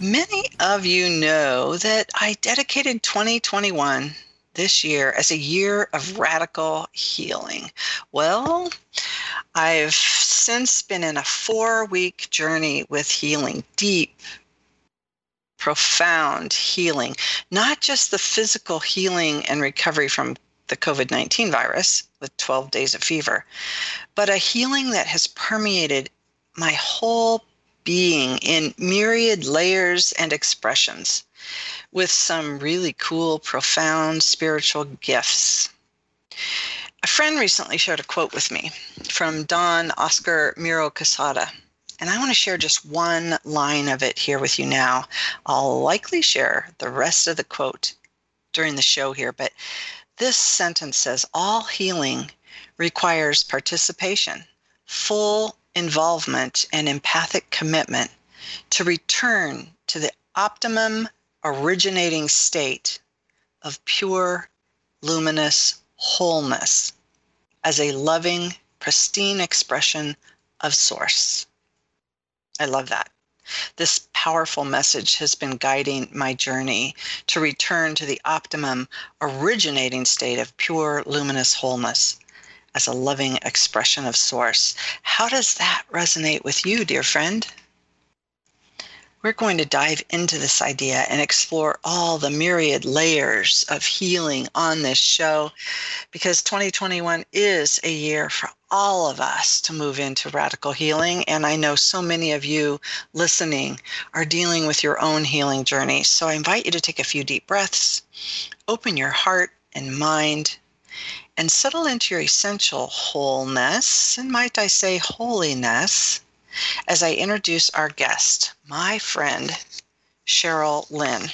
Many of you know that I dedicated 2021 this year as a year of radical healing. Well, I've since been in a four week journey with healing, deep, profound healing, not just the physical healing and recovery from the COVID 19 virus with 12 days of fever, but a healing that has permeated my whole being in myriad layers and expressions with some really cool, profound spiritual gifts. A friend recently shared a quote with me from Don Oscar Miro Quesada, And I want to share just one line of it here with you now. I'll likely share the rest of the quote during the show here, but this sentence says All healing requires participation, full involvement, and empathic commitment to return to the optimum originating state of pure, luminous wholeness as a loving, pristine expression of Source. I love that. This powerful message has been guiding my journey to return to the optimum originating state of pure luminous wholeness as a loving expression of Source. How does that resonate with you, dear friend? We're going to dive into this idea and explore all the myriad layers of healing on this show because 2021 is a year for all of us to move into radical healing. And I know so many of you listening are dealing with your own healing journey. So I invite you to take a few deep breaths, open your heart and mind, and settle into your essential wholeness, and might I say holiness as I introduce our guest, my friend, Cheryl Lynn.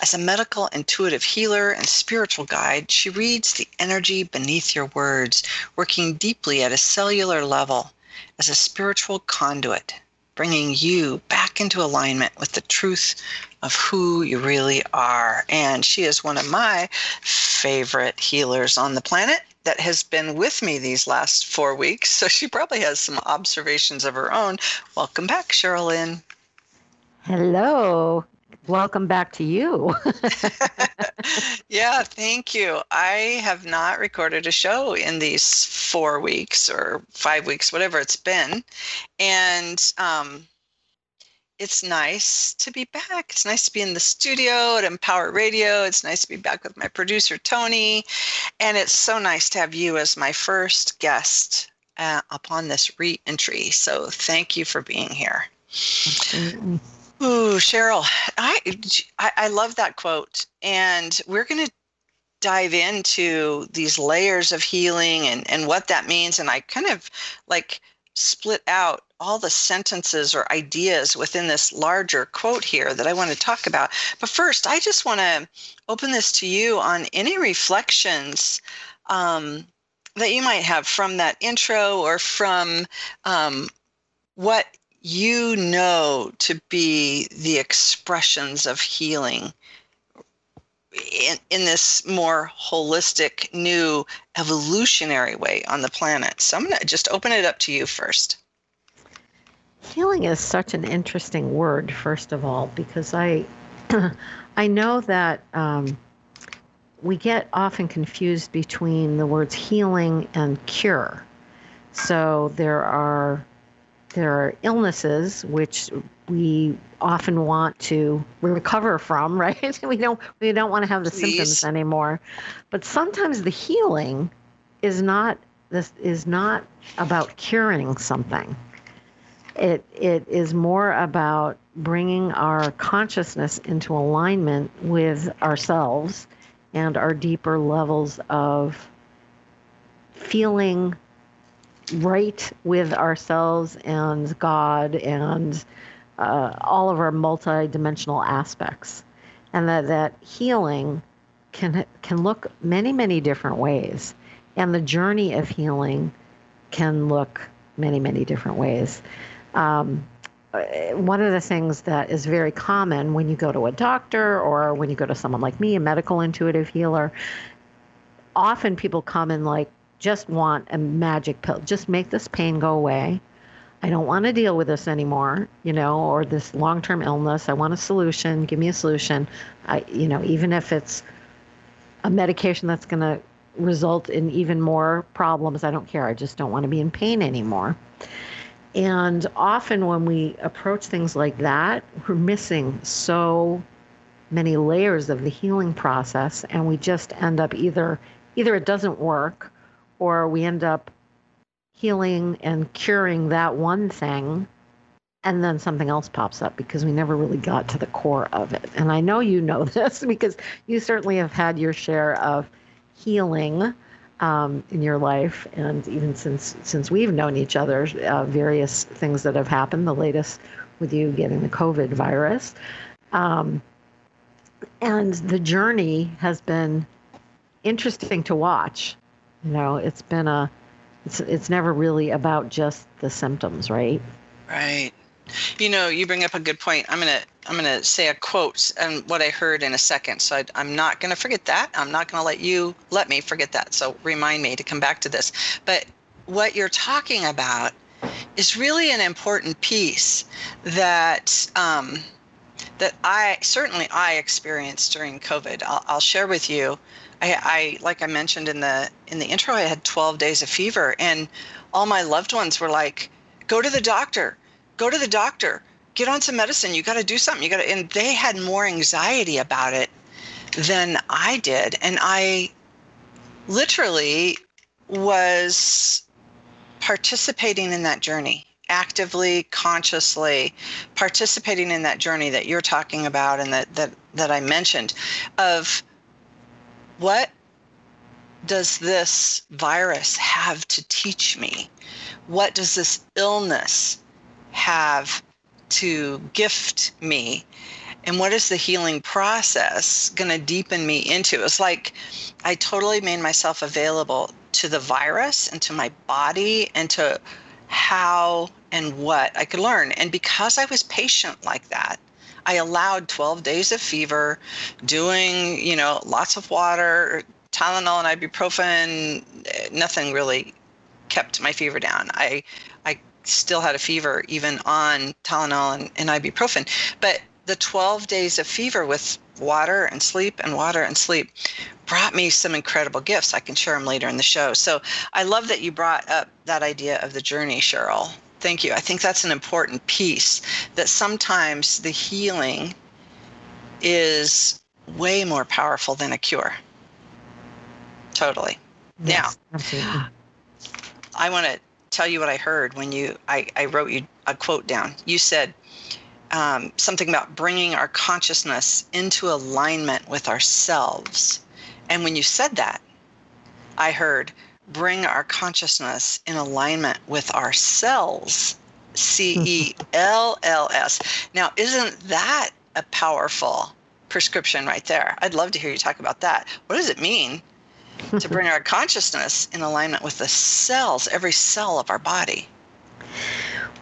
As a medical intuitive healer and spiritual guide, she reads the energy beneath your words, working deeply at a cellular level as a spiritual conduit, bringing you back into alignment with the truth of who you really are. And she is one of my favorite healers on the planet that has been with me these last four weeks. So she probably has some observations of her own. Welcome back, Cheryl Lynn. Hello. Welcome back to you. yeah, thank you. I have not recorded a show in these four weeks or five weeks, whatever it's been. And um, it's nice to be back. It's nice to be in the studio at Empower Radio. It's nice to be back with my producer, Tony. And it's so nice to have you as my first guest uh, upon this re entry. So thank you for being here. Ooh, Cheryl, I, I, I love that quote. And we're going to dive into these layers of healing and, and what that means. And I kind of like split out all the sentences or ideas within this larger quote here that I want to talk about. But first, I just want to open this to you on any reflections um, that you might have from that intro or from um, what you know to be the expressions of healing in, in this more holistic, new, evolutionary way on the planet. So I'm going to just open it up to you first. Healing is such an interesting word, first of all, because I, I know that um, we get often confused between the words healing and cure. So there are there are illnesses which we often want to recover from, right? we don't we don't want to have the Please. symptoms anymore. But sometimes the healing is not this is not about curing something. It it is more about bringing our consciousness into alignment with ourselves and our deeper levels of feeling right with ourselves and God and uh, all of our multidimensional aspects. and that that healing can can look many many different ways, and the journey of healing can look many many different ways. Um, uh, one of the things that is very common when you go to a doctor or when you go to someone like me, a medical intuitive healer, often people come and like just want a magic pill, just make this pain go away. I don't want to deal with this anymore, you know, or this long-term illness. I want a solution. Give me a solution. I, you know, even if it's a medication that's going to result in even more problems, I don't care. I just don't want to be in pain anymore. And often when we approach things like that, we're missing so many layers of the healing process and we just end up either either it doesn't work or we end up healing and curing that one thing and then something else pops up because we never really got to the core of it. And I know you know this because you certainly have had your share of healing um, in your life, and even since since we've known each other, uh, various things that have happened. The latest with you getting the COVID virus, um, and the journey has been interesting to watch. You know, it's been a it's it's never really about just the symptoms, right? Right. You know, you bring up a good point. I'm gonna I'm gonna say a quote and what I heard in a second. So I, am not gonna forget that. I'm not gonna let you let me forget that. So remind me to come back to this. But what you're talking about is really an important piece that um, that I certainly I experienced during COVID. I'll, I'll share with you. I, I like I mentioned in the in the intro, I had 12 days of fever, and all my loved ones were like, "Go to the doctor." go to the doctor, get on some medicine. You got to do something. You got to, and they had more anxiety about it than I did. And I literally was participating in that journey actively consciously participating in that journey that you're talking about and that that that I mentioned of what does this virus have to teach me? What does this illness have to gift me? And what is the healing process going to deepen me into? It's like i totally made myself available to the virus and to my body and to how and what i could learn. And because i was patient like that i allowed 12 days of fever doing you know lots of water tylenol and ibuprofen nothing really kept my fever down i I still had a fever even on Tylenol and, and ibuprofen. But the 12 days of fever with water and sleep and water and sleep brought me some incredible gifts. I can share them later in the show. So I love that you brought up that idea of the journey, Cheryl. Thank you. I think that's an important piece that sometimes the healing is way more powerful than a cure. Totally. Yes, now, absolutely. I want to tell you what I heard when you I, I wrote you a quote down. You said um, something about bringing our consciousness into alignment with ourselves. And when you said that, I heard bring our consciousness in alignment with ourselves. C E L L S. Now, isn't that a powerful prescription right there? I'd love to hear you talk about that. What does it mean to bring our consciousness in alignment with the cells, every cell of our body.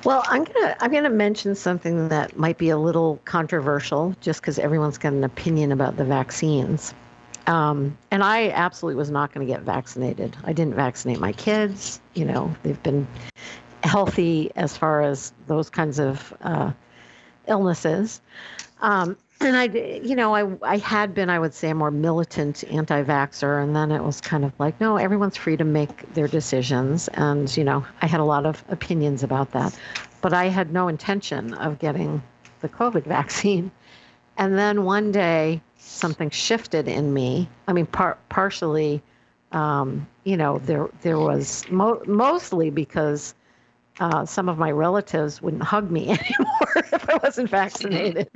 Well, I'm gonna I'm gonna mention something that might be a little controversial, just because everyone's got an opinion about the vaccines. Um, and I absolutely was not going to get vaccinated. I didn't vaccinate my kids. You know, they've been healthy as far as those kinds of uh, illnesses. Um, and I, you know, I, I had been, I would say, a more militant anti-vaxxer, and then it was kind of like, no, everyone's free to make their decisions, and you know, I had a lot of opinions about that, but I had no intention of getting the COVID vaccine, and then one day something shifted in me. I mean, par- partially, um, you know, there there was mo- mostly because uh, some of my relatives wouldn't hug me anymore if I wasn't vaccinated.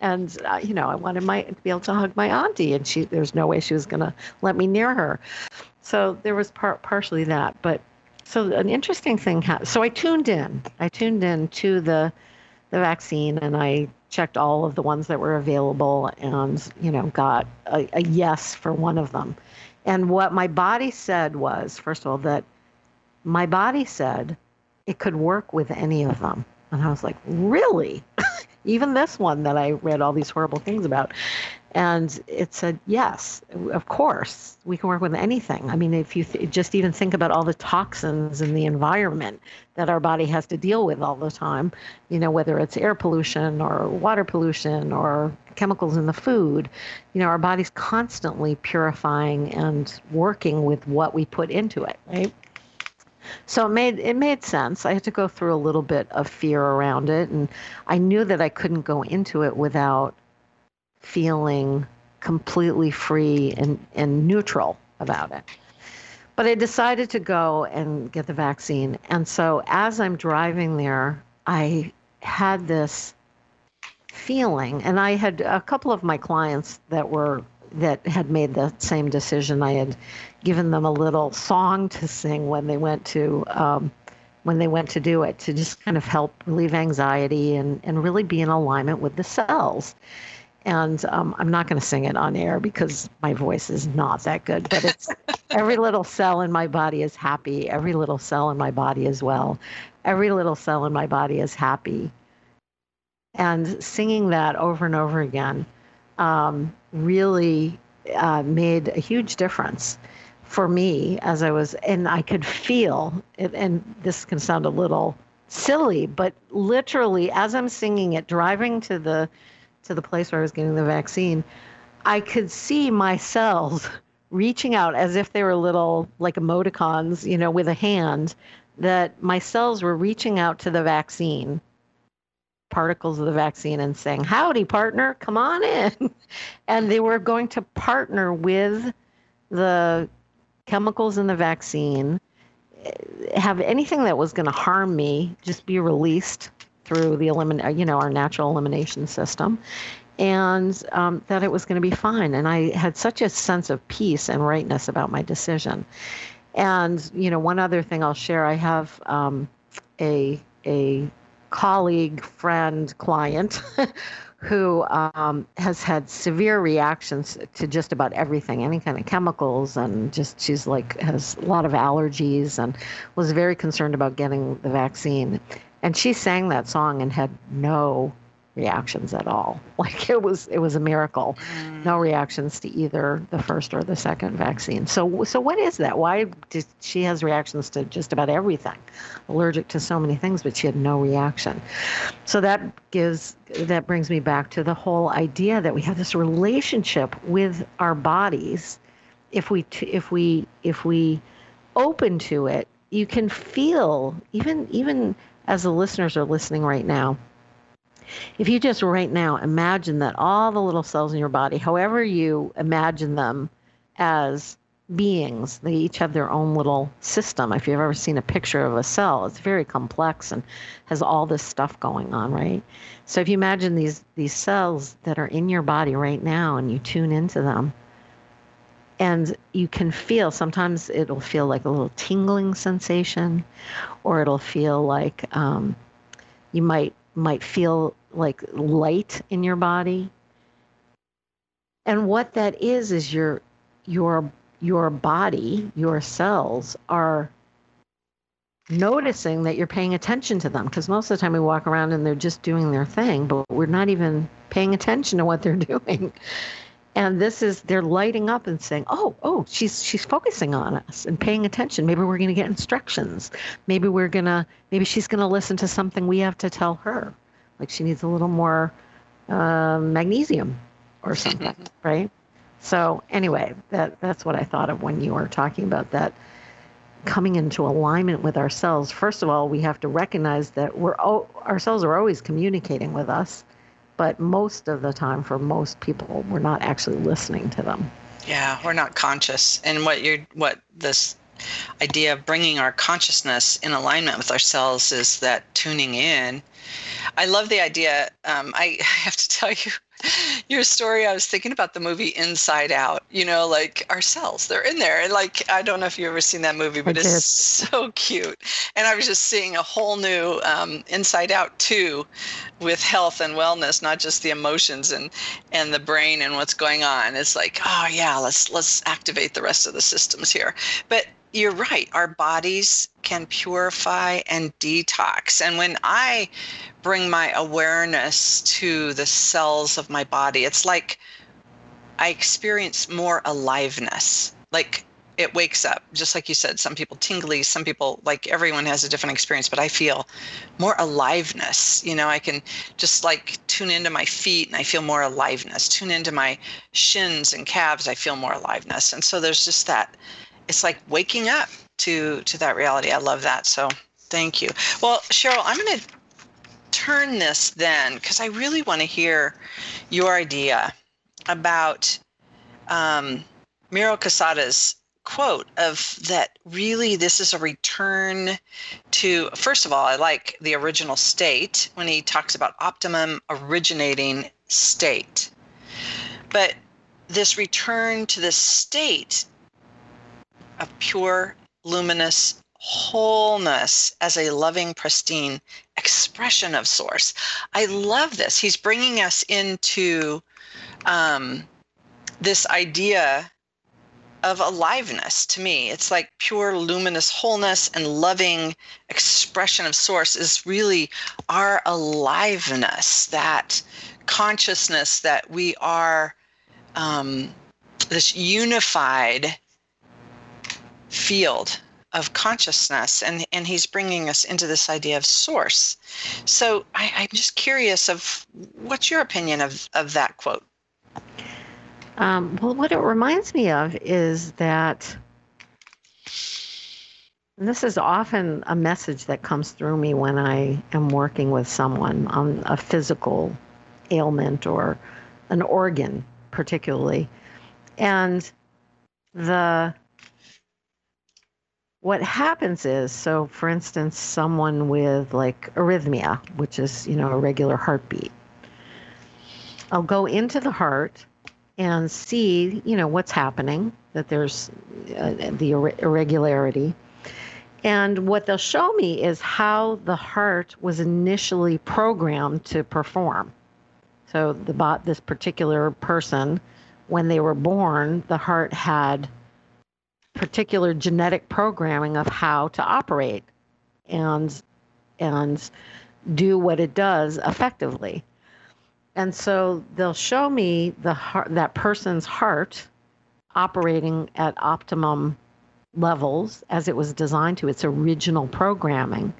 And, uh, you know, I wanted my to be able to hug my auntie, and she there's no way she was going to let me near her. So there was par- partially that. But so an interesting thing happened. So I tuned in. I tuned in to the the vaccine and I checked all of the ones that were available and, you know, got a, a yes for one of them. And what my body said was, first of all, that my body said it could work with any of them. And I was like, really? Even this one that I read all these horrible things about. And it said, yes, of course, we can work with anything. I mean, if you th- just even think about all the toxins in the environment that our body has to deal with all the time, you know, whether it's air pollution or water pollution or chemicals in the food, you know, our body's constantly purifying and working with what we put into it, right? So it made it made sense. I had to go through a little bit of fear around it, and I knew that I couldn't go into it without feeling completely free and, and neutral about it. But I decided to go and get the vaccine. And so as I'm driving there, I had this feeling, and I had a couple of my clients that were that had made the same decision. I had given them a little song to sing when they went to um, when they went to do it to just kind of help relieve anxiety and, and really be in alignment with the cells. And um, I'm not going to sing it on air because my voice is not that good, but it's every little cell in my body is happy. Every little cell in my body is well. Every little cell in my body is happy. And singing that over and over again um, really uh, made a huge difference for me as I was, and I could feel it. And this can sound a little silly, but literally, as I'm singing it, driving to the to the place where I was getting the vaccine, I could see my cells reaching out as if they were little like emoticons, you know, with a hand. That my cells were reaching out to the vaccine particles of the vaccine and saying, Howdy, partner, come on in. and they were going to partner with the chemicals in the vaccine, have anything that was going to harm me just be released through the elimin- you know, our natural elimination system. And um, that it was going to be fine. And I had such a sense of peace and rightness about my decision. And, you know, one other thing I'll share I have um, a, a colleague, friend, client who um, has had severe reactions to just about everything, any kind of chemicals, and just she's like has a lot of allergies and was very concerned about getting the vaccine. And she sang that song and had no reactions at all. Like it was it was a miracle. Mm. No reactions to either the first or the second vaccine. So so what is that? Why did she has reactions to just about everything? Allergic to so many things but she had no reaction. So that gives that brings me back to the whole idea that we have this relationship with our bodies if we if we if we open to it, you can feel even even as the listeners are listening right now if you just right now imagine that all the little cells in your body, however you imagine them as beings, they each have their own little system. If you've ever seen a picture of a cell, it's very complex and has all this stuff going on, right? So if you imagine these these cells that are in your body right now and you tune into them, and you can feel sometimes it'll feel like a little tingling sensation or it'll feel like um, you might might feel like light in your body. And what that is is your your your body, your cells are noticing that you're paying attention to them because most of the time we walk around and they're just doing their thing, but we're not even paying attention to what they're doing. And this is they're lighting up and saying, "Oh, oh, she's she's focusing on us and paying attention. Maybe we're going to get instructions. Maybe we're going to maybe she's going to listen to something we have to tell her." like she needs a little more uh, magnesium or something, right? So anyway, that that's what I thought of when you were talking about that coming into alignment with ourselves. First of all, we have to recognize that we're all, ourselves are always communicating with us, but most of the time, for most people, we're not actually listening to them. Yeah, we're not conscious. And what you're what this idea of bringing our consciousness in alignment with ourselves is that tuning in I love the idea. Um, I have to tell you, your story, I was thinking about the movie Inside Out. You know, like our cells, they're in there. And like, I don't know if you've ever seen that movie, but it's so cute. And I was just seeing a whole new um, Inside Out too with health and wellness, not just the emotions and, and the brain and what's going on. It's like, oh yeah, let's, let's activate the rest of the systems here. But you're right. Our bodies can purify and detox. And when I bring my awareness to the cells of my body, it's like I experience more aliveness. Like it wakes up, just like you said, some people tingly, some people, like everyone has a different experience, but I feel more aliveness. You know, I can just like tune into my feet and I feel more aliveness, tune into my shins and calves, I feel more aliveness. And so there's just that it's like waking up to to that reality. I love that. So thank you. Well, Cheryl, I'm going to turn this then because I really want to hear your idea about um, Miro Quesada's quote of that really this is a return to first of all i like the original state when he talks about optimum originating state but this return to the state of pure, luminous wholeness as a loving, pristine expression of Source. I love this. He's bringing us into um, this idea of aliveness to me. It's like pure, luminous wholeness and loving expression of Source is really our aliveness, that consciousness that we are um, this unified field of consciousness and and he's bringing us into this idea of source. So I, i'm just curious of what's your opinion of of that quote? Um, well what it reminds me of is that this is often a message that comes through me when i am working with someone on a physical ailment or an organ particularly. And the what happens is so for instance someone with like arrhythmia which is you know a regular heartbeat. I'll go into the heart and see you know what's happening that there's uh, the ir- irregularity. And what they'll show me is how the heart was initially programmed to perform. So the bot this particular person when they were born the heart had particular genetic programming of how to operate and and do what it does effectively. And so they'll show me the heart, that person's heart operating at optimum levels as it was designed to its original programming.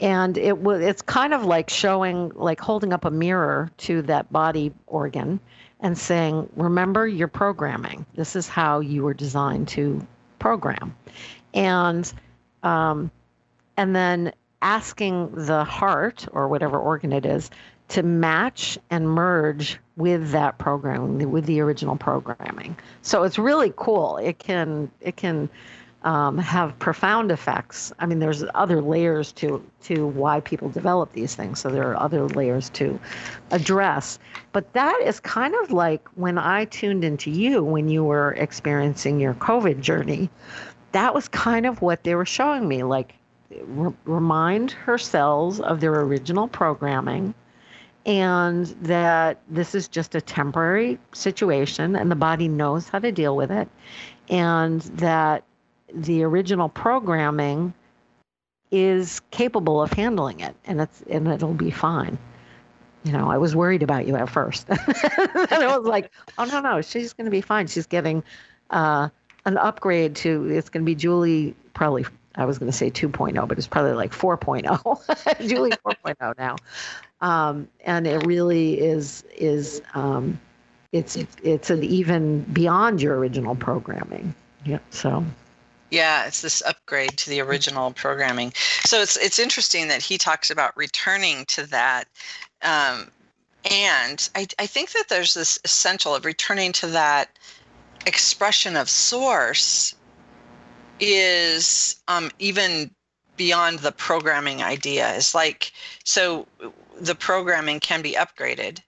And it was it's kind of like showing like holding up a mirror to that body organ and saying, remember your programming. This is how you were designed to program. And um, and then asking the heart or whatever organ it is to match and merge with that programming with the original programming so it's really cool it can it can um, have profound effects. I mean, there's other layers to to why people develop these things. So there are other layers to address. But that is kind of like when I tuned into you when you were experiencing your COVID journey. That was kind of what they were showing me. Like, re- remind her cells of their original programming and that this is just a temporary situation and the body knows how to deal with it and that the original programming is capable of handling it and it's and it'll be fine. You know i was worried about you at first. And i was like oh no no she's going to be fine. She's getting uh, an upgrade to it's going to be julie probably i was going to say 2.0 but it's probably like 4.0 julie 4.0 now. Um, and it really is is um, it's it's an even beyond your original programming. Yeah so yeah, it's this upgrade to the original programming. So it's it's interesting that he talks about returning to that. Um, and I, I think that there's this essential of returning to that expression of source is um, even beyond the programming idea. It's like, so the programming can be upgraded,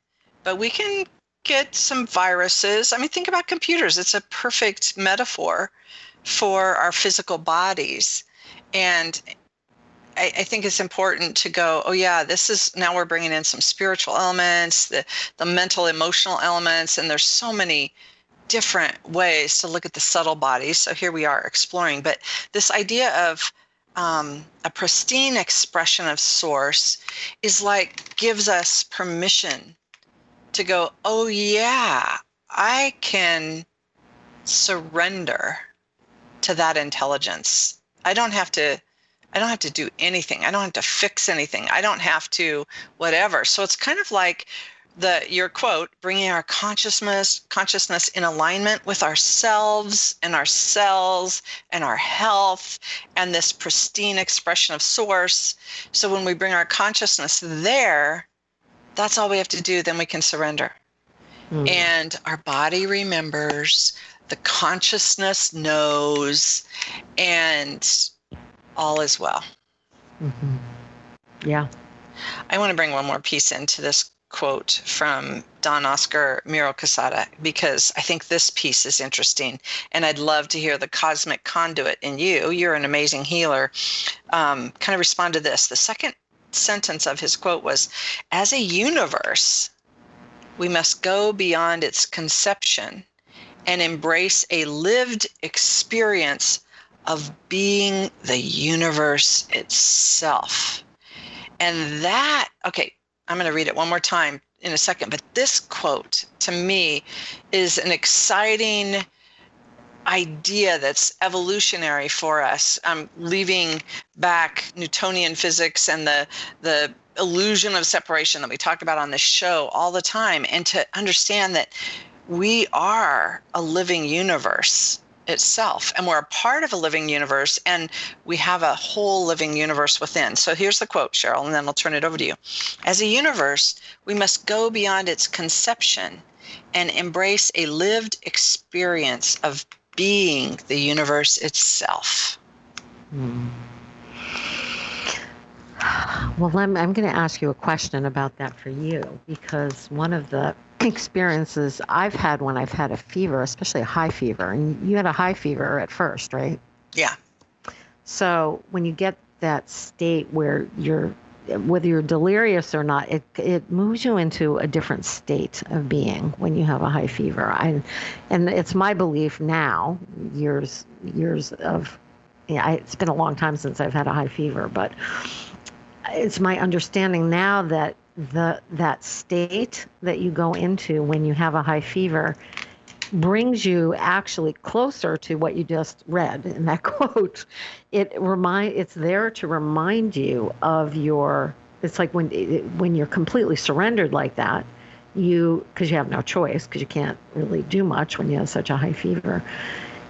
but we can get some viruses. I mean, think about computers. It's a perfect metaphor for our physical bodies. And I, I, think it's important to go, oh yeah, this is now we're bringing in some spiritual elements, the the mental, emotional elements, and there's so many different ways to look at the subtle bodies. So here we are exploring. But this idea of um, a pristine expression of source is like gives us permission to go, oh yeah, I can surrender to that intelligence. I don't have to I don't have to do anything. I don't have to fix anything. I don't have to whatever. So it's kind of like the your quote bringing our consciousness consciousness in alignment with ourselves and our cells and our health and this pristine expression of source so when we bring our consciousness there that's all we have to do then we can surrender mm. and our body remembers the consciousness knows and all is well mm-hmm. yeah i want to bring one more piece into this quote from Don Oscar Miro Quesada because I think this piece is interesting, and I'd love to hear the cosmic conduit in you. You're an amazing healer. Um, kind of respond to this. The second sentence of his quote was, "As a universe, we must go beyond its conception and embrace a lived experience of being the universe itself." And that, okay, I'm going to read it one more time in a second, but this quote to me is an exciting idea that's evolutionary for us. I'm leaving back Newtonian physics and the the illusion of separation that we talk about on this show all the time and to understand that we are a living universe itself and we're a part of a living universe and we have a whole living universe within. So here's the quote cheryl and then i'll turn it over to you. As a universe we must go beyond its conception and embrace a lived experience of being the universe itself. Hmm. well i'm, I'm going to ask you a question about that for you because one of the experiences I've had when I've had a fever, especially a high fever. And you had a high fever at first, right? Yeah. So when you get that state where you're whether you're delirious or not, it it moves you into a different state of being when you have a high fever. I, and it's my belief now, years years of, yeah, I, it's been a long time since I've had a high fever, but it's my understanding now that the that state that you go into when you have a high fever brings you actually closer to what you just read in that quote. It remind it's there to remind you of your. It's like when when you're completely surrendered like that, you because you have no choice because you can't really do much when you have such a high fever.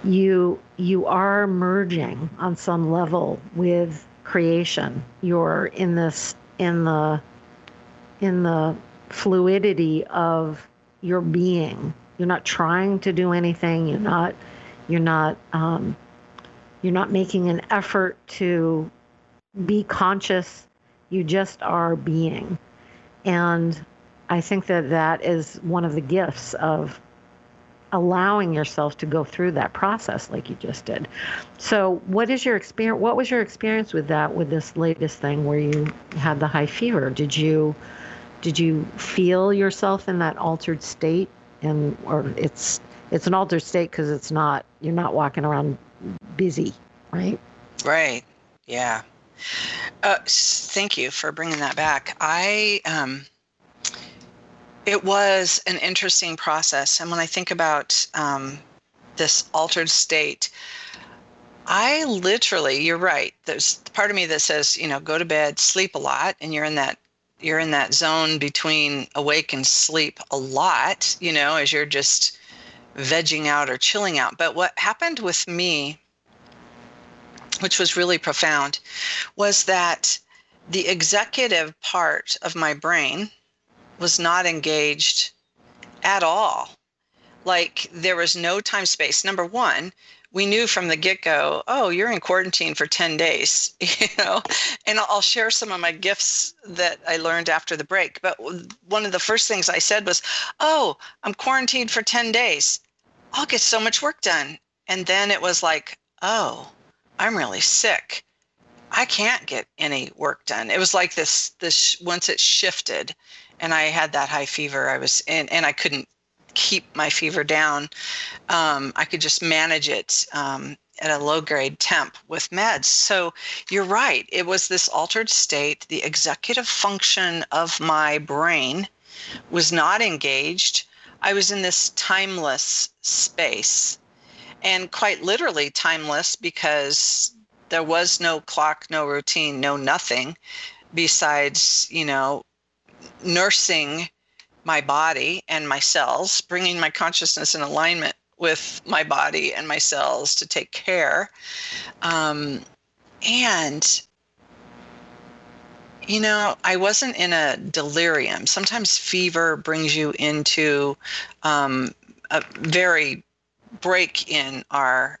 You you are merging on some level with creation. You're in this in the in the fluidity of your being. You're not trying to do anything. You're not. You're not. Um, you're not making an effort to be conscious. You just are being, and I think that that is one of the gifts of allowing yourself to go through that process like you just did. So, what is your experience? What was your experience with that? With this latest thing where you had the high fever? Did you did you feel yourself in that altered state? And or it's it's an altered state because it's not you're not walking around busy right? Right. Yeah. Uh, thank you for bringing that back. I um it was an interesting process. And when i think about um, this altered state i literally you're right. There's part of me that says you know go to bed sleep a lot and you're in that you're in that zone between awake and sleep a lot, you know, as you're just vegging out or chilling out. But what happened with me, which was really profound, was that the executive part of my brain was not engaged at all. Like there was no time space. Number one, we knew from the get-go oh you're in quarantine for 10 days you know? And i'll share some of my gifts that i learned after the break but one of the first things i said was oh i'm quarantined for 10 days. I'll get so much work done. And then it was like oh i'm really sick. I can't get any work done. It was like this this once it shifted and i had that high fever i was in and i couldn't keep my fever down. Um, I could just manage it um, at a low grade temp with meds. So you're right. It was this altered state. The executive function of my brain was not engaged. I was in this timeless space and quite literally timeless because there was no clock, no routine, no nothing besides, you know, nursing my body and my cells, bringing my consciousness in alignment with my body and my cells to take care. Um, and, you know, I wasn't in a delirium. Sometimes fever brings you into um, a very break in our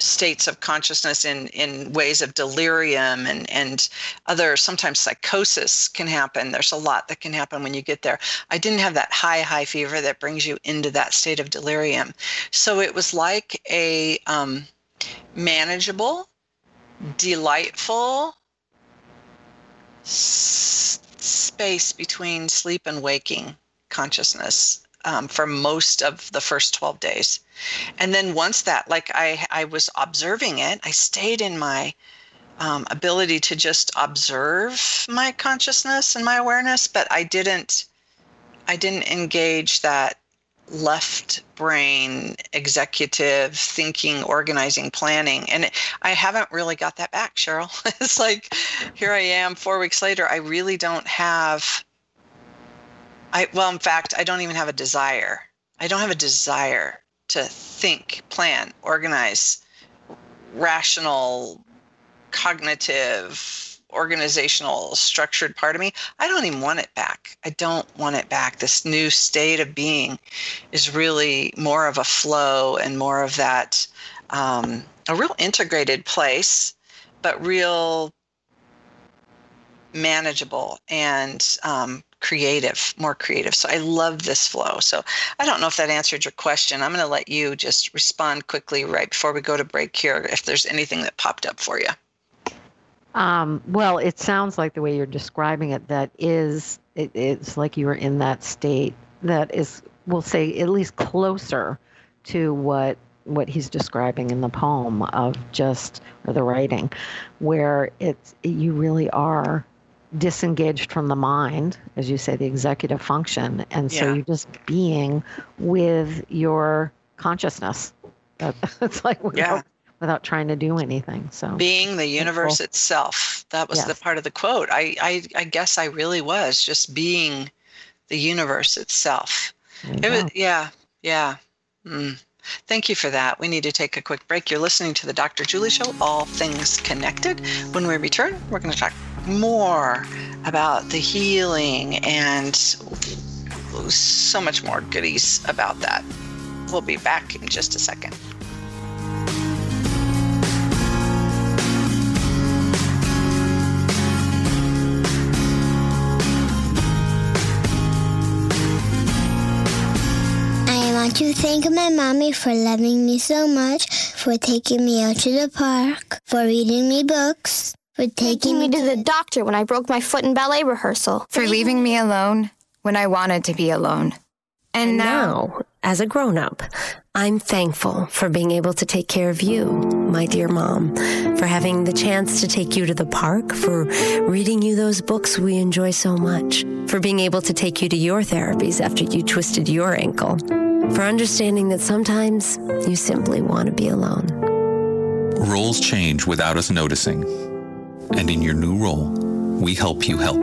states of consciousness in in ways of delirium and and other sometimes psychosis can happen. There's a lot that can happen when you get there. I didn't have that high high fever that brings you into that state of delirium. So it was like a um, manageable delightful s- space between sleep and waking consciousness um, for most of the first 12 days. And then once that, like I, I was observing it, I stayed in my um, ability to just observe my consciousness and my awareness, but I didn't, I didn't engage that left brain executive thinking organizing planning and i haven't really got that back cheryl it's like here i am four weeks later i really don't have I well, in fact, I don't even have a desire. I don't have a desire to think, plan, organize, rational, cognitive, organizational, structured part of me. I don't even want it back. I don't want it back. This new state of being is really more of a flow and more of that um, a real integrated place, but real manageable and um, creative, more creative. So I love this flow. So I don't know if that answered your question. I'm going to let you just respond quickly right before we go to break here if there's anything that popped up for you. Um, well, it sounds like the way you're describing it, that is, it, it's like you were in that state that is, we'll say, at least closer to what what he's describing in the poem of just or the writing where it's you really are disengaged from the mind, as you say, the executive function. And so yeah. you're just being with your consciousness. It's like without, yeah. without trying to do anything. So being the universe cool. itself. That was yes. the part of the quote. I, I, I guess I really was just being the universe itself. It was, yeah, yeah. Mm. Thank you for that. We need to take a quick break. You're listening to the Dr. Julie Show, All Things Connected. When we return, we're going to talk more about the healing and so much more goodies about that. We'll be back in just a second. I want to thank my mommy for loving me so much, for taking me out to the park, for reading me books, for taking me to the doctor when I broke my foot in ballet rehearsal, for leaving me alone when I wanted to be alone. And, now, now, as a grown up, I'm thankful for being able to take care of you, my dear mom, for having the chance to take you to the park, for reading you those books we enjoy so much, for being able to take you to your therapies after you twisted your ankle, for understanding that sometimes you simply want to be alone. Roles change without us noticing and in your new role, we help you help.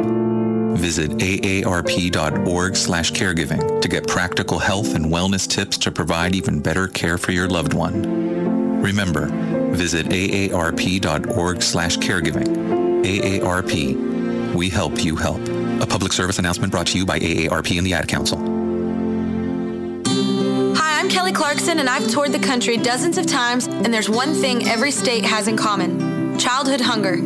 Visit aarp.org slash caregiving to get practical health and wellness tips to provide even better care for your loved one. Remember, visit aarp.org slash caregiving. AARP, we help you help. A public service announcement brought to you by AARP and the Ad Council. Hi, I'm Kelly Clarkson, and I've toured the country dozens of times, and there's one thing every state has in common childhood hunger.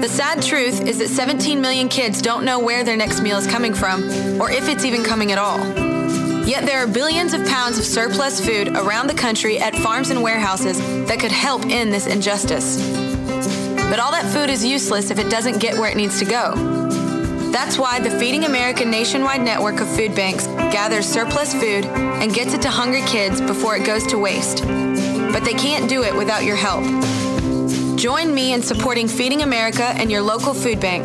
The sad truth is that 17 million kids don't know where their next meal is coming from, or if it's even coming at all. Yet there are billions of pounds of surplus food around the country at farms and warehouses that could help end this injustice. But all that food is useless if it doesn't get where it needs to go. That's why the Feeding America nationwide network of food banks gathers surplus food and gets it to hungry kids before it goes to waste. But they can't do it without your help. Join me in supporting Feeding America and your local food bank.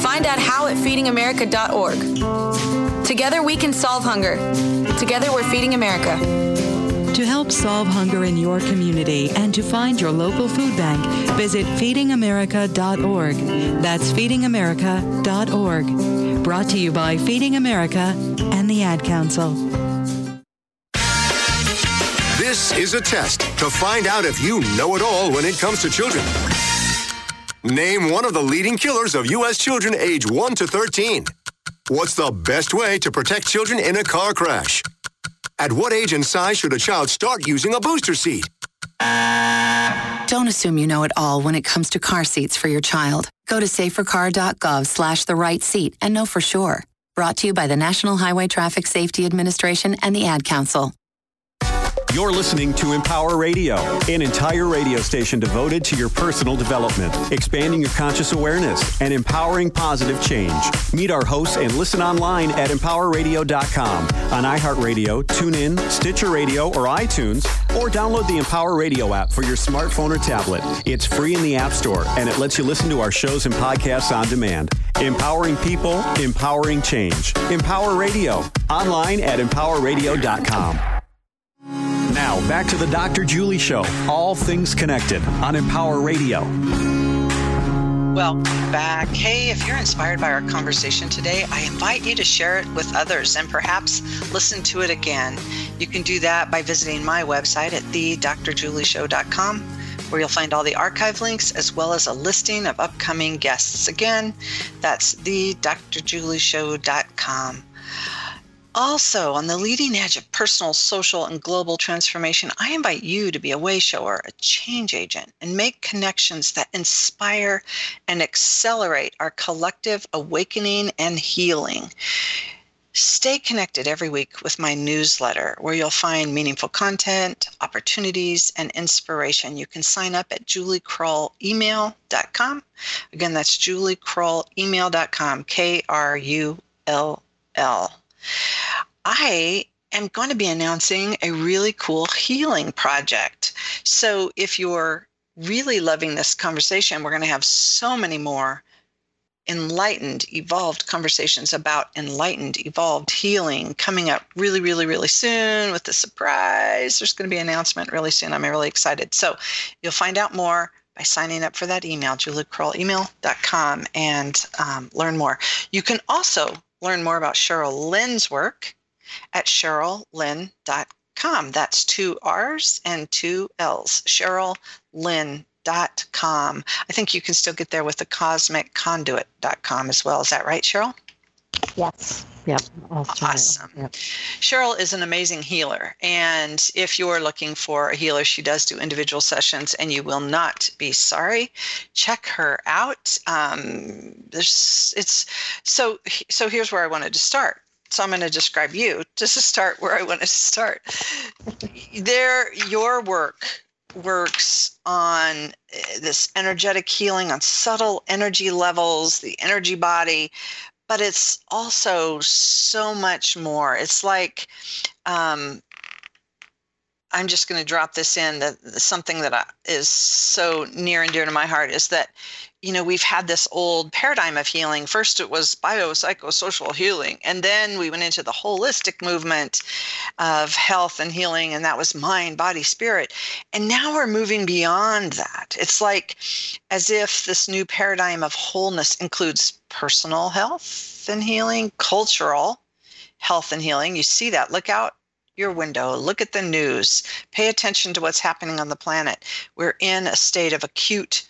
Find out how at feedingamerica.org. Together we can solve hunger. Together we're Feeding America. To help solve hunger in your community and to find your local food bank, visit feedingamerica.org. That's feedingamerica.org. Brought to you by Feeding America and the Ad Council. This is a test to find out if you know it all when it comes to children. Name one of the leading killers of U.S. children age 1 to 13. What's the best way to protect children in a car crash? At what age and size should a child start using a booster seat? Don't assume you know it all when it comes to car seats for your child. Go to safercar.gov slash the right seat and know for sure. Brought to you by the National Highway Traffic Safety Administration and the Ad Council. You're listening to Empower Radio, an entire radio station devoted to your personal development, expanding your conscious awareness, and empowering positive change. Meet our hosts and listen online at empowerradio.com, on iHeartRadio, TuneIn, Stitcher Radio, or iTunes, or download the Empower Radio app for your smartphone or tablet. It's free in the App Store, and it lets you listen to our shows and podcasts on demand. Empowering people, empowering change. Empower Radio, online at empowerradio.com. Now, back to the Dr. Julie Show. All things connected on Empower Radio. Welcome back. Hey, if you're inspired by our conversation today, I invite you to share it with others and perhaps listen to it again. You can do that by visiting my website at thedrjulieshow.com, where you'll find all the archive links as well as a listing of upcoming guests. Again, that's thedrjulieshow.com. Also, on the leading edge of personal, social, and global transformation, I invite you to be a way shower, a change agent, and make connections that inspire and accelerate our collective awakening and healing. Stay connected every week with my newsletter, where you'll find meaningful content, opportunities, and inspiration. You can sign up at juliekrullemail.com. Again, that's juliekrullemail.com, K R U L L. I am going to be announcing a really cool healing project. So if you're really loving this conversation, we're going to have so many more enlightened, evolved conversations about enlightened, evolved healing coming up really, really, really soon with the surprise. There's going to be an announcement really soon. I'm really excited. So you'll find out more by signing up for that email, juliekrullemail.com, and um, learn more. You can also learn more about Cheryl Lynn's work at cheryllynn.com. That's two R's and two L's. CherylLynn.com. I think you can still get there with the cosmicconduit.com as well. Is that right, Cheryl? Yes. Yep. Awesome. Yep. Cheryl is an amazing healer. And if you're looking for a healer, she does do individual sessions and you will not be sorry. Check her out. Um, there's, it's so, so here's where I wanted to start. So I'm going to describe you just to start where I want to start. there, your work works on eh, this energetic healing on subtle energy levels, the energy body, but it's also so much more. It's like um, I'm just going to drop this in that something that I, is so near and dear to my heart is that you know we've had this old paradigm of healing. First it was biopsychosocial healing and then we went into the holistic movement of health and healing and that was mind body spirit. And now we're moving beyond that. It's like as if this new paradigm of wholeness includes personal health and healing cultural health and healing. You see that? Look out your window, look at the news, pay attention to what's happening on the planet. We're in a state of acute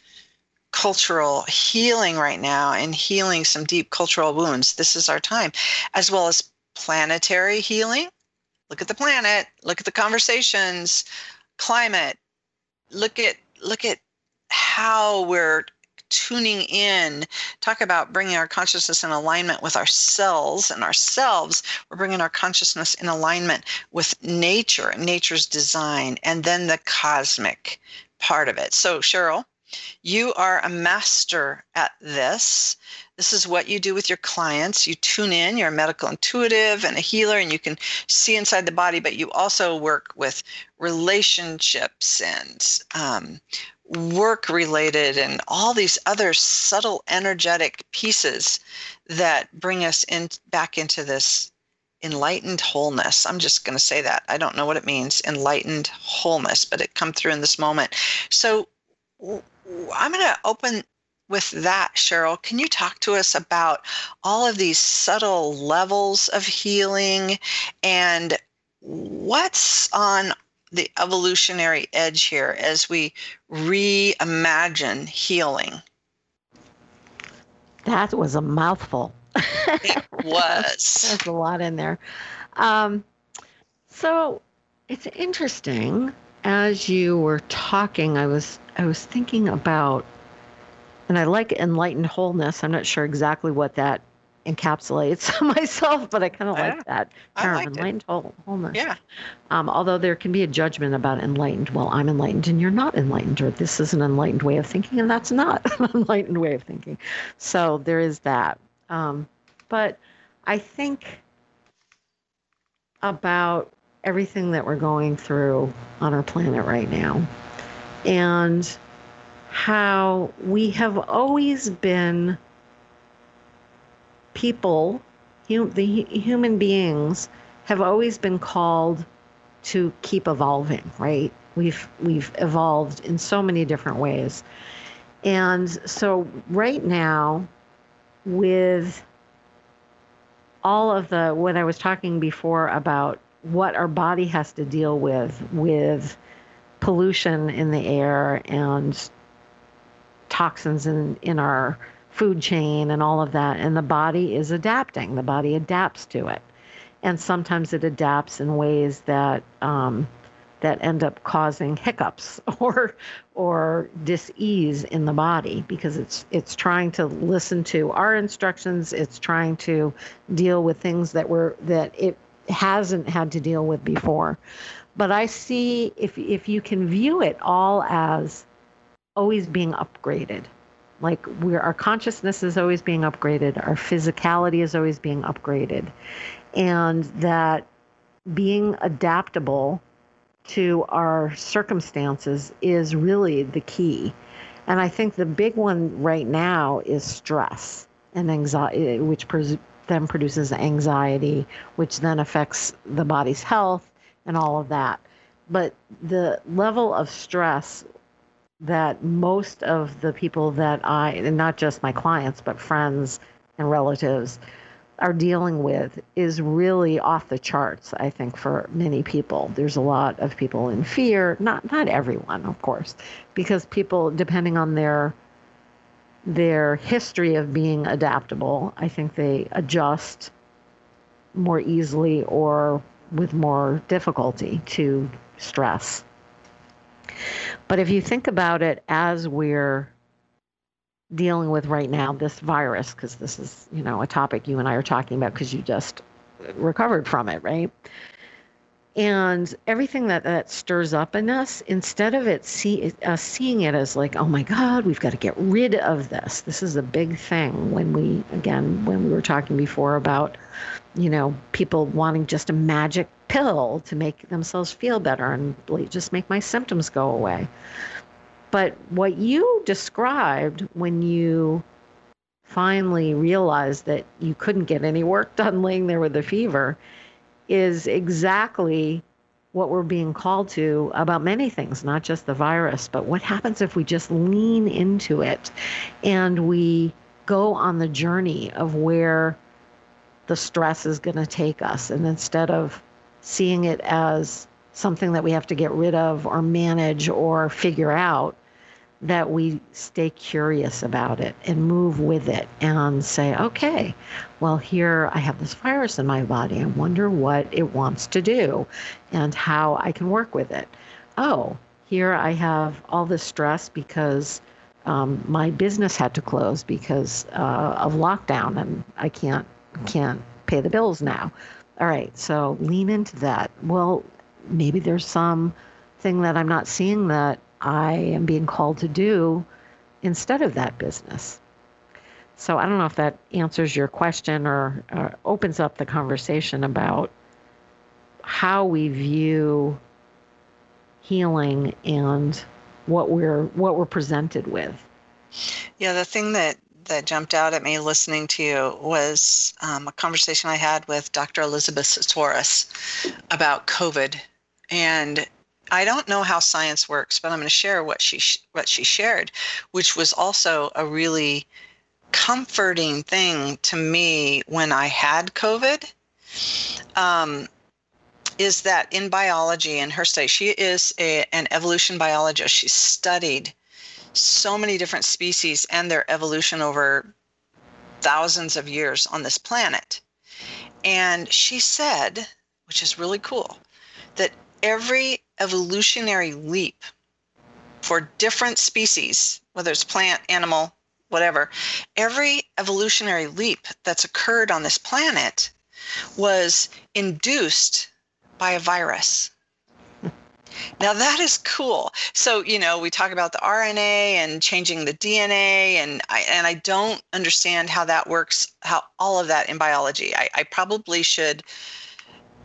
cultural healing right now and healing some deep cultural wounds. This is our time, as well as planetary healing. look at the planet, look at the conversations, climate, look at look at how we're tuning in. Talk about bringing our consciousness in alignment with ourselves and ourselves. We're bringing our consciousness in alignment with nature nature's design and then the cosmic part of it. So cheryl you are a master at this this is what you do with your clients. You tune in, you're a medical intuitive and a healer, and you can see inside the body, but you also work with relationships and um, work related and all these other subtle energetic pieces that bring us in back into this enlightened wholeness. I'm just going to say that. I don't know what it means, enlightened wholeness, but it come through in this moment. So I'm going to open with that, Cheryl, can you talk to us about all of these subtle levels of healing and what's on the evolutionary edge here as we reimagine healing? That was a mouthful. it was. There's a lot in there. Um, so it's interesting. As you were talking, I was I was thinking about and I like enlightened wholeness. I'm not sure exactly what that encapsulates myself, but I kind of like that term, enlightened whole, wholeness. Yeah. Um, although there can be a judgment about enlightened. Well, I'm enlightened and you're not enlightened, or this is an enlightened way of thinking and that's not an enlightened way of thinking. So there is that. Um, but I think about everything that we're going through on our planet right now. And how we have always been people, the human beings have always been called to keep evolving, right? We've we've evolved in so many different ways. And so right now with all of the what I was talking before about what our body has to deal with with pollution in the air and toxins in, in our food chain and all of that. And the body is adapting, the body adapts to it. And sometimes it adapts in ways that um, that end up causing hiccups or or dis-ease in the body because it's it's trying to listen to our instructions it's trying to deal with things that were that it hasn't had to deal with before but i see if if you can view it all as always being upgraded. Like we're our consciousness is always being upgraded, our physicality is always being upgraded. And that being adaptable to our circumstances is really the key. And I think the big one right now is stress and anxiety, which pres- then produces anxiety, which then affects the body's health and all of that. But the level of stress that most of the people that I, and not just my clients, but friends and relatives, are dealing with is really off the charts i think for many people there's a lot of people in fear not not everyone of course because people depending on their their history of being adaptable i think they adjust more easily or with more difficulty to stress but if you think about it as we're dealing with right now, this virus, because this is, you know, a topic you and I are talking about because you just recovered from it, right? And everything that that stirs up in us, instead of it see uh, seeing it as like, oh my God, we've got to get rid of this. This is a big thing. When we again, when we were talking before about, you know, people wanting just a magic pill to make themselves feel better and just make my symptoms go away. But what you described when you finally realized that you couldn't get any work done laying there with a fever is exactly what we're being called to about many things, not just the virus, but what happens if we just lean into it and we go on the journey of where the stress is going to take us. And instead of seeing it as something that we have to get rid of or manage or figure out, that we stay curious about it and move with it and say, okay, well, here I have this virus in my body. I wonder what it wants to do and how I can work with it. Oh, here I have all this stress because um, my business had to close because uh, of lockdown and I can't can't pay the bills now. All right, so lean into that. Well, maybe there's some thing that I'm not seeing that I am being called to do instead of that business. So I don't know if that answers your question or, or opens up the conversation about how we view healing and what we're what we're presented with. Yeah, the thing that that jumped out at me listening to you was um, a conversation I had with Dr. Elizabeth Sahtouris about COVID, and I don't know how science works, but I'm going to share what she what she shared, which was also a really comforting thing to me when I had COVID. Um, is that in biology in her study, she is a, an evolution biologist. She studied so many different species and their evolution over thousands of years on this planet. And she said, which is really cool, that every evolutionary leap for different species, whether it's plant, animal, whatever, every evolutionary leap that's occurred on this planet was induced by a virus. Now that is cool. So, you know, we talk about the RNA and changing the DNA and I and I don't understand how that works, how all of that in biology. I, I probably should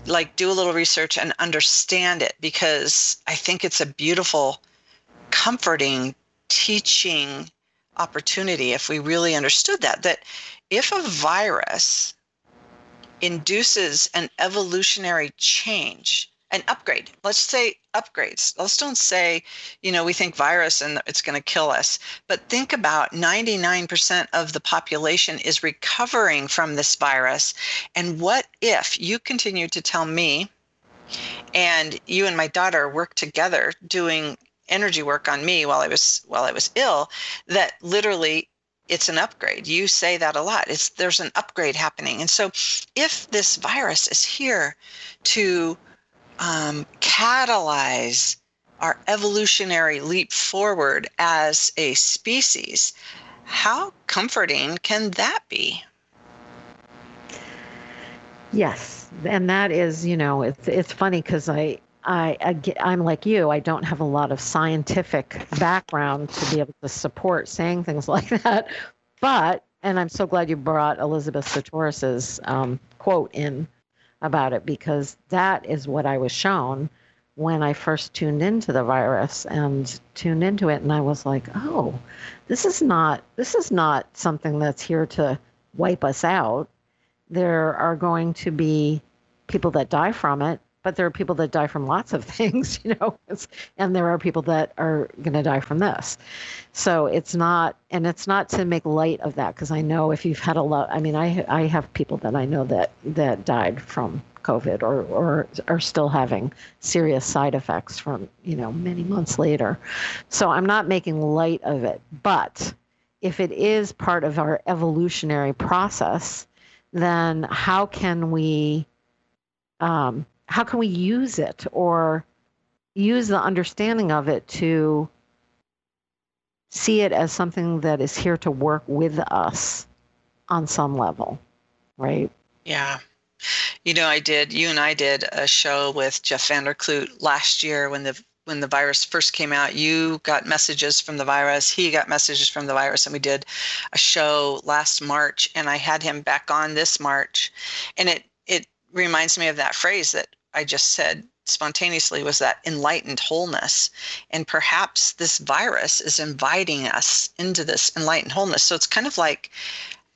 like do a little research and understand it because I think it's a beautiful, comforting, teaching opportunity if we really understood that. That if a virus induces an evolutionary change, an upgrade. Let's say upgrades. Let's don't say, you know, we think virus and it's going to kill us, but think about 99% of the population is recovering from this virus. And what if you continue to tell me and you and my daughter work together doing energy work on me while I was while I was ill that literally it's an upgrade. You say that a lot. It's there's an upgrade happening. And so if this virus is here to um, catalyze our evolutionary leap forward as a species, how comforting can that be? Yes, and that is, you know, it's it's funny because I, I I am like you. I don't have a lot of scientific background to be able to support saying things like that, but and I'm so glad you brought Elizabeth Sahtouris's um, quote in about it because that is what I was shown when I first tuned into the virus and tuned into it and I was like, "Oh, this is not this is not something that's here to wipe us out. There are going to be people that die from it but there are people that die from lots of things, you know, and there are people that are going to die from this. So it's not, and it's not to make light of that because I know if you've had a lot, I mean, I I have people that I know that that died from COVID or or are still having serious side effects from you know many months later. So I'm not making light of it, but if it is part of our evolutionary process, then how can we um, how can we use it or use the understanding of it to see it as something that is here to work with us on some level, right? Yeah. You know, I did. You and I did a show with Jeff Vander Clute last year when the when the virus first came out. You got messages from the virus. He got messages from the virus, and we did a show last March. And I had him back on this March, and it reminds me of that phrase that I just said spontaneously was that enlightened wholeness. And perhaps this virus is inviting us into this enlightened wholeness. So it's kind of like,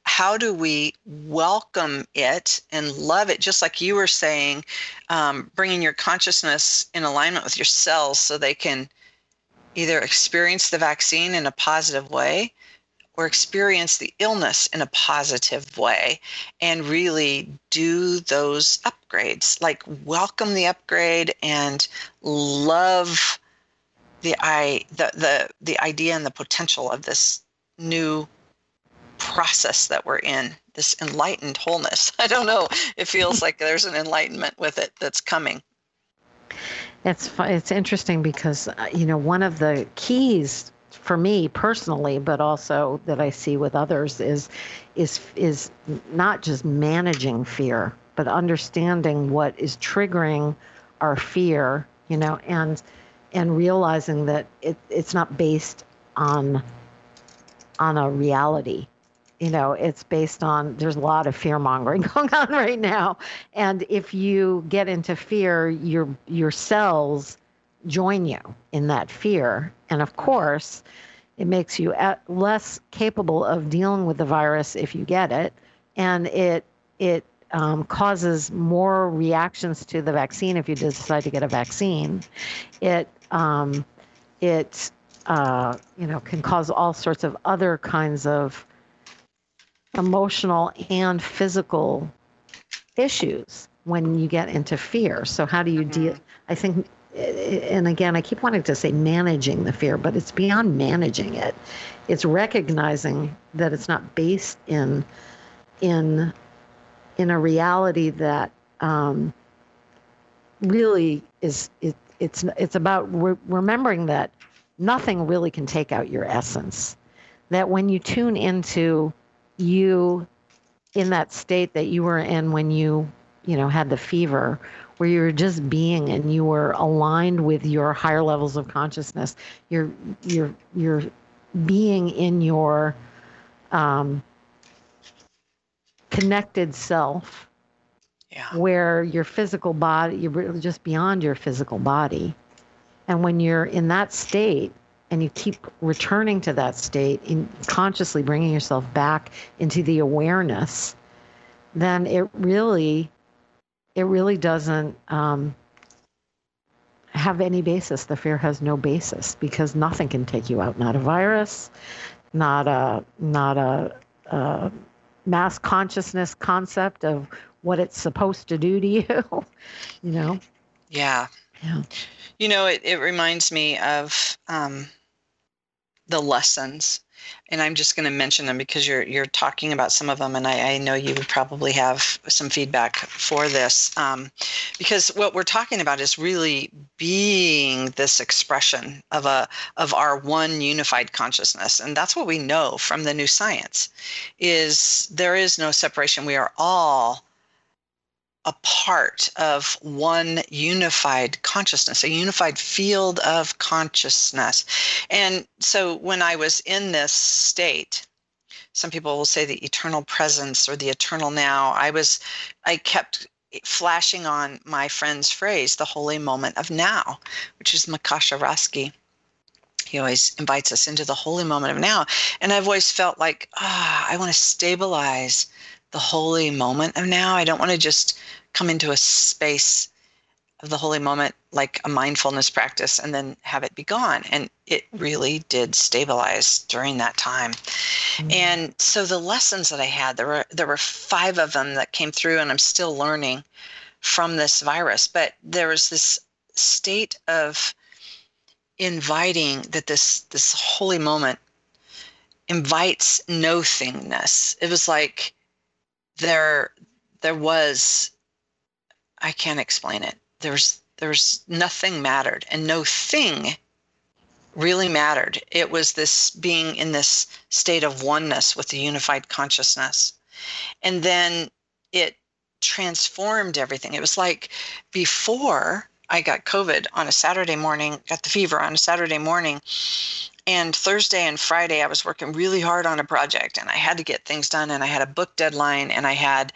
how do we welcome it and love it? Just like you were saying, um, bringing your consciousness in alignment with your cells so they can either experience the vaccine in a positive way or experience the illness in a positive way and really do those upgrades. Like welcome the upgrade and love the i the the the idea and the potential of this new process that we're in this enlightened wholeness. I don't know. It feels like there's an enlightenment with it that's coming. It's it's interesting because uh, you know one of the keys for me personally, but also that I see with others is is is not just managing fear, but understanding what is triggering our fear, you know, and and realizing that it, it's not based on on a reality. You know it's based on there's a lot of fear mongering going on right now. And if you get into fear your your cells join you in that fear and of course it makes you less capable of dealing with the virus if you get it and it it um, causes more reactions to the vaccine if you decide to get a vaccine it um, it uh, you know can cause all sorts of other kinds of emotional and physical issues when you get into fear. So, how do you mm-hmm. deal? I think, and again, I keep wanting to say managing the fear, but it's beyond managing it. It's recognizing that it's not based in in in a reality that um, really is it, it's it's about re- remembering that nothing really can take out your essence. That when you tune into you in that state that you were in when you you know had the fever where you were just being and you were aligned with your higher levels of consciousness you're you're you're being in your um, connected self yeah. where your physical body you're just beyond your physical body and when you're in that state and you keep returning to that state in consciously bringing yourself back into the awareness then it really it really doesn't um, have any basis. The fear has no basis because nothing can take you out. Not a virus not a not a, a mass consciousness concept of what it's supposed to do to you you know? Yeah. Yeah. You know it, it reminds me of um, the lessons and i'm just going to mention them because you're you're talking about some of them and i, I know you would probably have some feedback for this um, because what we're talking about is really being this expression of a of our one unified consciousness and that's what we know from the new science is there is no separation. We are all a part of one unified consciousness, a unified field of consciousness. And so when I was in this state, some people will say the eternal presence or the eternal now, I was, I kept flashing on my friend's phrase, the holy moment of now, which is Makasha Rasky. He always invites us into the holy moment of now. And I've always felt like, ah, I want to stabilize the holy moment of now. I don't want to just come into a space of the holy moment like a mindfulness practice and then have it be gone. And it really did stabilize during that time. Mm-hmm. And so the lessons that I had, there were there were five of them that came through and I'm still learning from this virus. But there was this state of inviting that this this holy moment invites no thingness. It was like there there was I can't explain it. There's there's nothing mattered and no thing really mattered. It was this being in this state of oneness with the unified consciousness. And then it transformed everything. It was like before I got COVID on a Saturday morning, got the fever on a Saturday morning, and Thursday and Friday, I was working really hard on a project and I had to get things done. And I had a book deadline and I had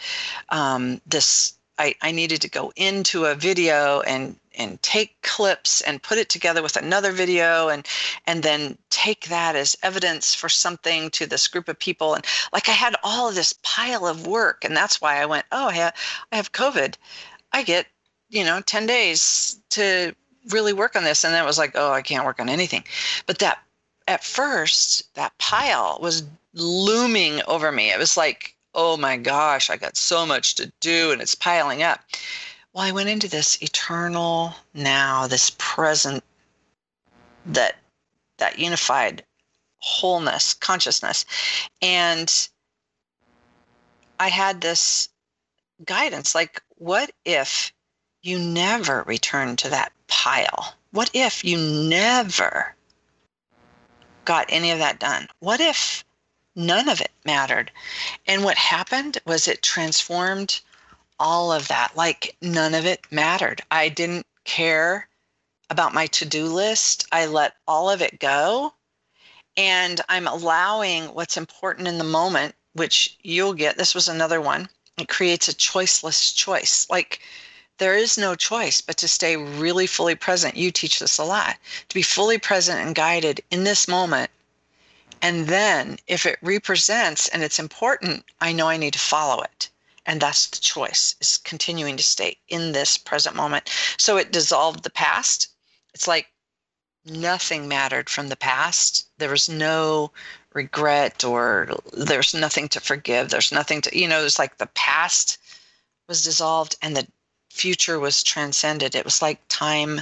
um, this, I, I needed to go into a video and and take clips and put it together with another video and and then take that as evidence for something to this group of people. And like i had all this pile of work and that's why i went oh i I have covid. I get you know 10 days to really work on this. And then it was like oh i can't work on anything. But that at first that pile was looming over me. It was like, oh my gosh, I got so much to do and it's piling up. Well, I went into this eternal now, this present that that unified wholeness consciousness. And i had this guidance like what if you never return to that pile? What if you never got any of that done? What if none of it mattered and what happened was it transformed all of that like none of it mattered i didn't care about my to-do list i let all of it go and I'm allowing what's important in the moment, which you'll get. This was another one. It creates a choiceless choice. Like there is no choice but to stay really fully present. You teach this a lot to be fully present and guided in this moment. And then if it represents and it's important, I know I need to follow it. And that's the choice is continuing to stay in this present moment. So it dissolved the past. It's like nothing mattered from the past. There was no regret or there's nothing to forgive. There's nothing to, you know, it's like the past was dissolved and the future was transcended. It was like time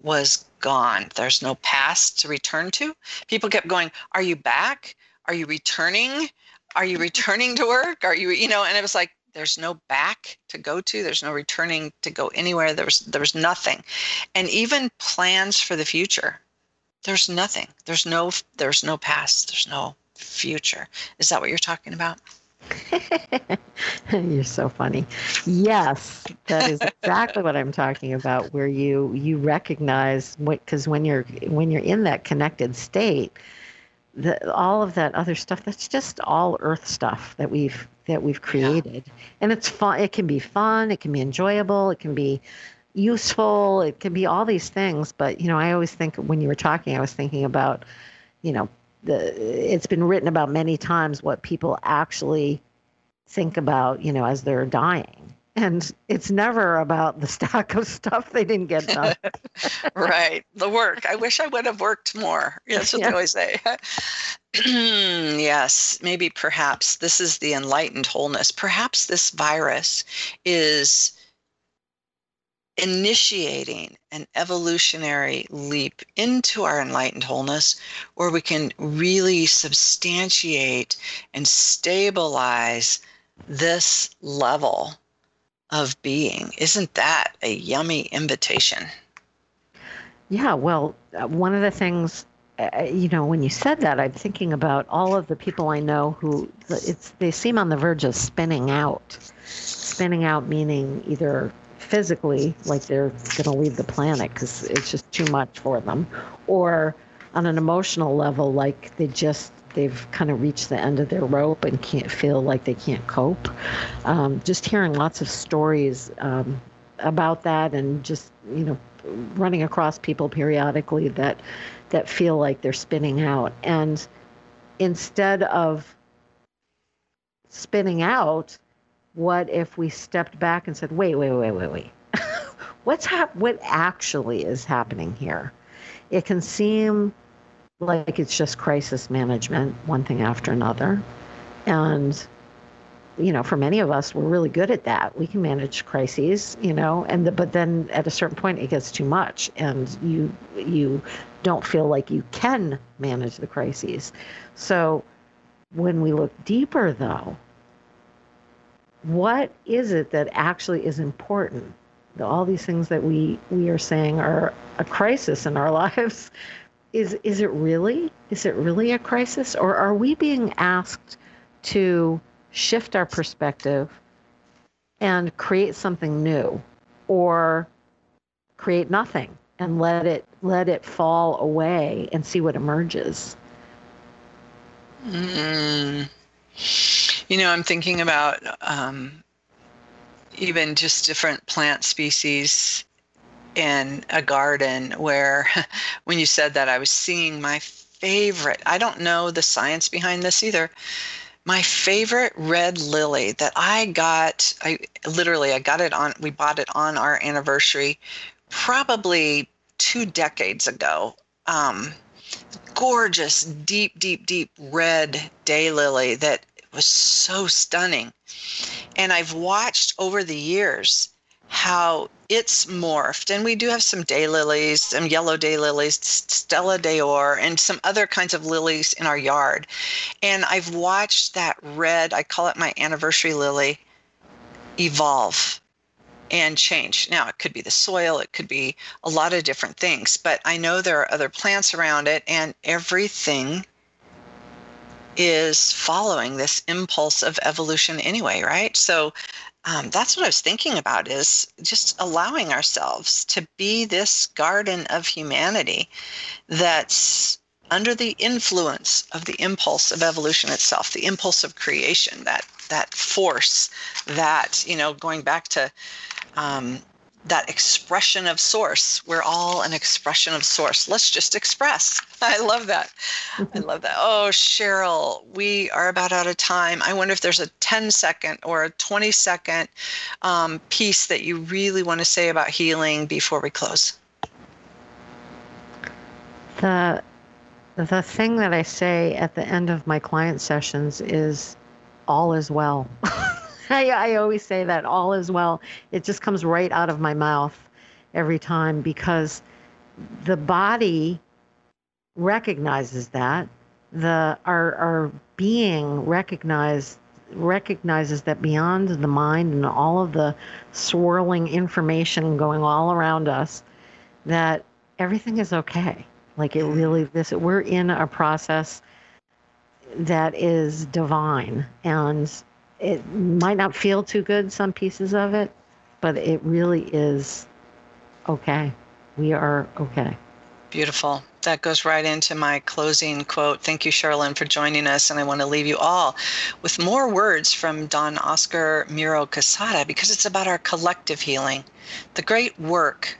was gone. There's no past to return to. People kept going, Are you back? Are you returning? Are you returning to work? Are you, you know, and it was like, there's no back to go to there's no returning to go anywhere there was there was nothing and even plans for the future there's nothing there's no there's no past there's no future is that what you're talking about you're so funny. Yes that is exactly what i'm talking about where you you recognize what because when you're when you're in that connected state the, all of that other stuff that's just all earth stuff that we've that we've created. Yeah. and it's fun it can be fun it can be enjoyable it can be useful it can be all these things. But you know i always think when you were talking i was thinking about you know the it's been written about many times what people actually think about you know as they're dying and it's never about the stack of stuff they didn't get done. right, the work. I wish I would have worked more. That's what yeah. they always say. yes, maybe perhaps this is the enlightened wholeness. Perhaps this virus is initiating an evolutionary leap into our enlightened wholeness where we can really substantiate and stabilize this level of being. Isn't that a yummy invitation? Yeah, well, uh, one of the things, uh, uh, you know, when you said that, I'm thinking about all of the people I know who it's they seem on the verge of spinning out. Spinning out meaning either physically, like they're going to leave the planet because it's just too much for them, or on an emotional level, like they just they've kind of reached the end of their rope and can't feel like they can't cope. Um, just hearing lots of stories um, about that and just, you know, running across people periodically that that feel like they're spinning out and instead of spinning out what if we stepped back and said wait wait wait wait wait what's hap- what actually is happening here it can seem like it's just crisis management, one thing after another. And, you know, for many of us, we're really good at that. We can manage crises, you know, and the, but then at a certain point it gets too much and you you don't feel like you can manage the crises. So when we look deeper though, what is it that actually is important? All these things that we we are saying are a crisis in our lives is is it really is it really a crisis or are we being asked to shift our perspective and create something new or create nothing and let it let it fall away and see what emerges mm. You know i'm thinking about um, even just different plant species in a garden where when you said that I was seeing my favorite I don't know the science behind this either my favorite red lily that I got I literally I got it on we bought it on our anniversary probably 2 decades ago. Um, gorgeous deep deep deep red daylily that was so stunning and I've watched over the years how it's morphed. And we do have some daylilies, some yellow daylilies, Stella d'Or, and some other kinds of lilies in our yard. And I've watched that red, I call it my anniversary lily, evolve and change. Now, it could be the soil, it could be a lot of different things, but I know there are other plants around it, and everything is following this impulse of evolution anyway, right? So um, that's what I was thinking about is just allowing ourselves to be this garden of humanity that's under the influence of the impulse of evolution itself, the impulse of creation, that that force, that you know, going back to um, that expression of source. We're all an expression of source. Let's just express. I love that. I love that. Oh, Cheryl, we are about out of time. I wonder if there's a 10 second or a 20 second um, piece that you really want to say about healing before we close. The the thing that I say at the end of my client sessions is all is well. I, I always say that all is well. It just comes right out of my mouth every time because the body recognizes that. The our our being recognize recognizes that beyond the mind and all of the swirling information going all around us that everything is okay. Like it mm. really this we're in a process that is divine. And it might not feel too good, some pieces of it, but it really is okay. We are okay. Beautiful. That goes right into my closing quote. Thank you, Cheryl Lynn, for joining us. And I want to leave you all with more words from Don Oscar Miro Quesada because it's about our collective healing. The great work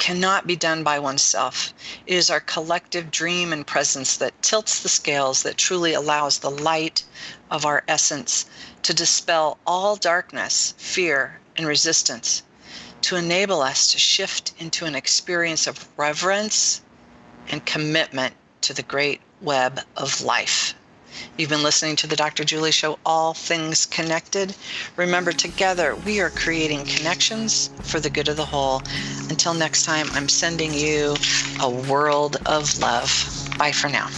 cannot be done by oneself. It is our collective dream and presence that tilts the scales, that truly allows the light of our essence to dispel all darkness, fear, and resistance, to enable us to shift into an experience of reverence and commitment to the great web of life. You've been listening to the Dr. Julie Show, All Things Connected. Remember, together we are creating connections for the good of the whole. Until next time, I'm sending you a world of love. Bye for now.